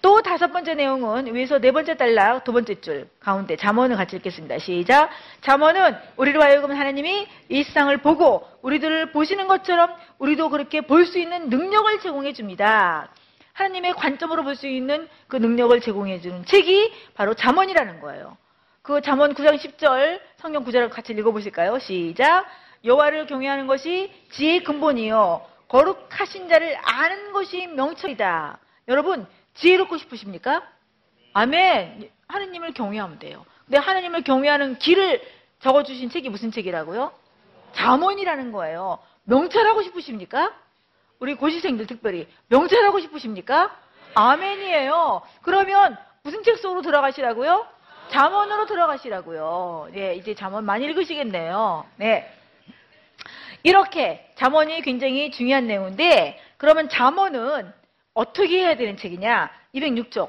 또 다섯 번째 내용은 위에서 네 번째 단락 두 번째 줄 가운데 잠언을 같이 읽겠습니다. 시작. 잠언은 우리로 하여금 하나님이 이 세상을 보고 우리들을 보시는 것처럼 우리도 그렇게 볼 수 있는 능력을 제공해 줍니다. 하나님의 관점으로 볼 수 있는 그 능력을 제공해 주는 책이 바로 잠언이라는 거예요. 그 잠언 9장 10절 성경 구절을 같이 읽어 보실까요? 시작. 여호와를 경외하는 것이 지혜의 근본이요 거룩하신 자를 아는 것이 명철이다. 여러분 지혜롭고 싶으십니까? 아멘. 하느님을 경외하면 돼요. 근데 하느님을 경외하는 길을 적어 주신 책이 무슨 책이라고요? 잠언이라는 거예요. 명찰하고 싶으십니까? 우리 고시생들 특별히 명찰하고 싶으십니까? 아멘이에요. 그러면 무슨 책 속으로 들어가시라고요? 잠언으로 들어가시라고요. 네, 이제 잠언 많이 읽으시겠네요. 네. 이렇게 잠언이 굉장히 중요한 내용인데 그러면 잠언은 어떻게 해야 되는 책이냐? 206쪽.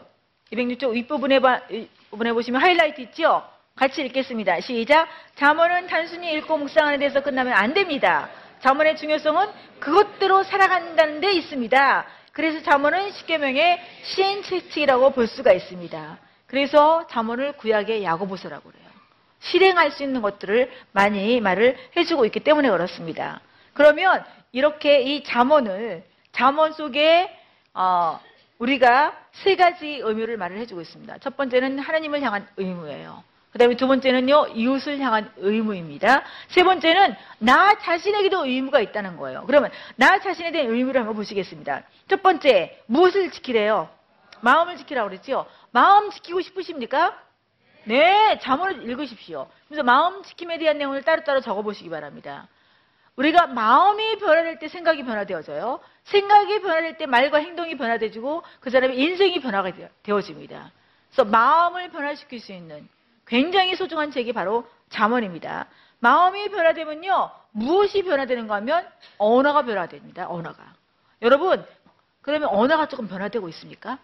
206쪽 윗부분에, 봐, 윗부분에 보시면 하이라이트 있죠? 같이 읽겠습니다. 시작. 잠언은 단순히 읽고 묵상하는 데서 끝나면 안 됩니다. 잠언의 중요성은 그것대로 살아간다는 데 있습니다. 그래서 잠언은 십계명의 시행책이라고 볼 수가 있습니다. 그래서 잠언을 구약의 야고보서라고 그래요. 실행할 수 있는 것들을 많이 말을 해주고 있기 때문에 그렇습니다. 그러면 이렇게 이 잠언을 잠언 속에 어, 우리가 세 가지 의무를 말을 해주고 있습니다. 첫 번째는 하나님을 향한 의무예요. 그 다음에 두 번째는요, 이웃을 향한 의무입니다. 세 번째는 나 자신에게도 의무가 있다는 거예요. 그러면 나 자신에 대한 의무를 한번 보시겠습니다. 첫 번째, 무엇을 지키래요? 마음을 지키라고 그랬죠? 마음 지키고 싶으십니까? 네, 잠언을 읽으십시오. 그래서 마음 지킴에 대한 내용을 따로따로 적어보시기 바랍니다. 우리가 마음이 변화될 때 생각이 변화되어져요. 생각이 변화될 때 말과 행동이 변화되지고 그 사람의 인생이 변화가 되어집니다. 그래서 마음을 변화시킬 수 있는 굉장히 소중한 책이 바로 잠언입니다. 마음이 변화되면요. 무엇이 변화되는가 하면 언어가 변화됩니다. 언어가. 여러분, 그러면 언어가 조금 변화되고 있습니까?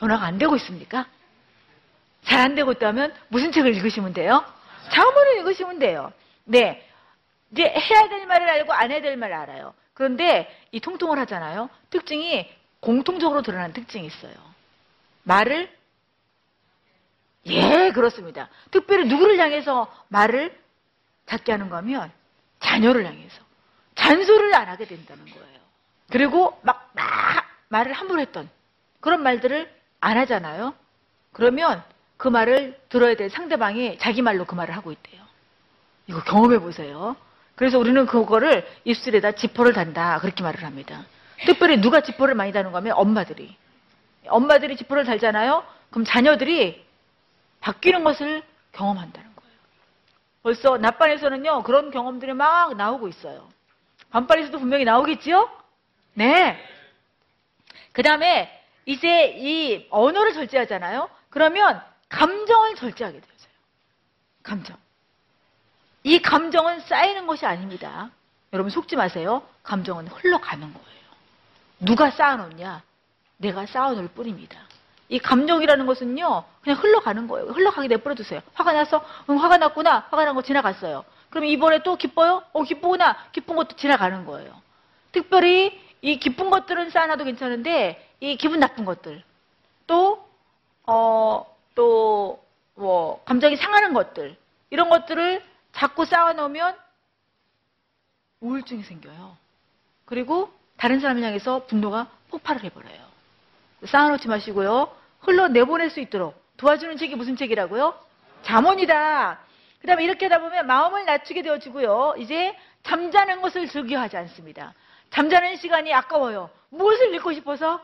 변화가 안 되고 있습니까? 잘 안 되고 있다면 무슨 책을 읽으시면 돼요? 자문을 읽으시면 돼요. 네. 이제 해야 될 말을 알고 안 해야 될 말을 알아요. 그런데 이 통통을 하잖아요. 특징이 공통적으로 드러나는 특징이 있어요. 말을 예, 그렇습니다. 특별히 누구를 향해서 말을 닿게 하는 거면 자녀를 향해서 잔소리를 안 하게 된다는 거예요. 그리고 막, 막 말을 함부로 했던 그런 말들을 안 하잖아요. 그러면 그 말을 들어야 될 상대방이 자기 말로 그 말을 하고 있대요. 이거 경험해 보세요. 그래서 우리는 그거를 입술에다 지퍼를 단다. 그렇게 말을 합니다. 특별히 누가 지퍼를 많이 다는 거면 엄마들이. 엄마들이 지퍼를 달잖아요? 그럼 자녀들이 바뀌는 것을 경험한다는 거예요. 벌써 낮반에서는요, 그런 경험들이 막 나오고 있어요. 반반에서도 분명히 나오겠지요? 네. 그 다음에 이제 이 언어를 절제하잖아요? 그러면 감정을 절제하게 되어요. 감정. 이 감정은 쌓이는 것이 아닙니다. 여러분 속지 마세요. 감정은 흘러가는 거예요. 누가 쌓아놓냐? 내가 쌓아놓을 뿐입니다. 이 감정이라는 것은요, 그냥 흘러가는 거예요. 흘러가게 내버려 두세요. 화가 나서, 응, 화가 났구나. 화가 난 거 지나갔어요. 그럼 이번에 또 기뻐요? 어, 기쁘구나. 기쁜 것도 지나가는 거예요. 특별히 이 기쁜 것들은 쌓아놔도 괜찮은데, 이 기분 나쁜 것들, 또, 어, 또, 뭐, 감정이 상하는 것들, 이런 것들을 자꾸 쌓아놓으면 우울증이 생겨요. 그리고 다른 사람을 향해서 분노가 폭발을 해버려요. 쌓아놓지 마시고요. 흘러내보낼 수 있도록 도와주는 책이 무슨 책이라고요? 잠언이다. 그 다음에 이렇게 하다 보면 마음을 낮추게 되어지고요. 이제 잠자는 것을 즐겨하지 않습니다. 잠자는 시간이 아까워요. 무엇을 읽고 싶어서?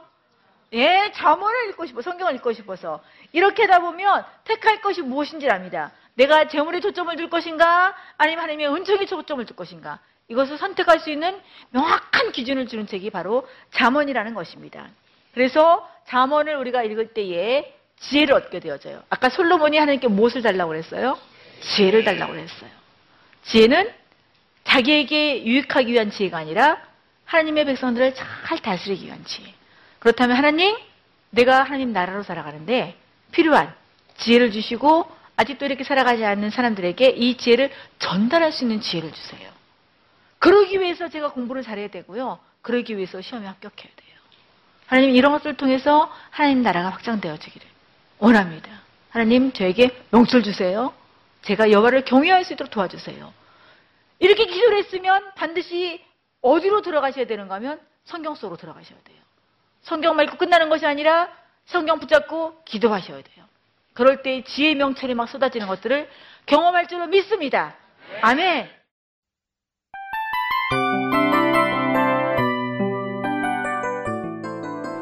예, 잠언을 읽고 싶어, 성경을 읽고 싶어서. 이렇게 하다 보면 택할 것이 무엇인지 압니다. 내가 재물에 초점을 둘 것인가? 아니면 하나님의 은총에 초점을 둘 것인가? 이것을 선택할 수 있는 명확한 기준을 주는 책이 바로 잠언이라는 것입니다. 그래서 잠언을 우리가 읽을 때에 지혜를 얻게 되어져요. 아까 솔로몬이 하나님께 무엇을 달라고 그랬어요? 지혜를 달라고 그랬어요. 지혜는 자기에게 유익하기 위한 지혜가 아니라 하나님의 백성들을 잘 다스리기 위한 지혜. 그렇다면 하나님, 내가 하나님 나라로 살아가는데 필요한 지혜를 주시고 아직도 이렇게 살아가지 않는 사람들에게 이 지혜를 전달할 수 있는 지혜를 주세요. 그러기 위해서 제가 공부를 잘해야 되고요. 그러기 위해서 시험에 합격해야 돼요. 하나님 이런 것들을 통해서 하나님 나라가 확장되어지기를 원합니다. 하나님 저에게 명철 주세요. 제가 여호와를 경외할 수 있도록 도와주세요. 이렇게 기도를 했으면 반드시 어디로 들어가셔야 되는가 하면 성경 속으로 들어가셔야 돼요. 성경만 읽고 끝나는 것이 아니라 성경 붙잡고 기도하셔야 돼요. 그럴 때 지혜 명철이 막 쏟아지는 것들을 경험할 줄로 믿습니다. 아멘.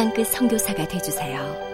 땅끝 성교사가 되주세요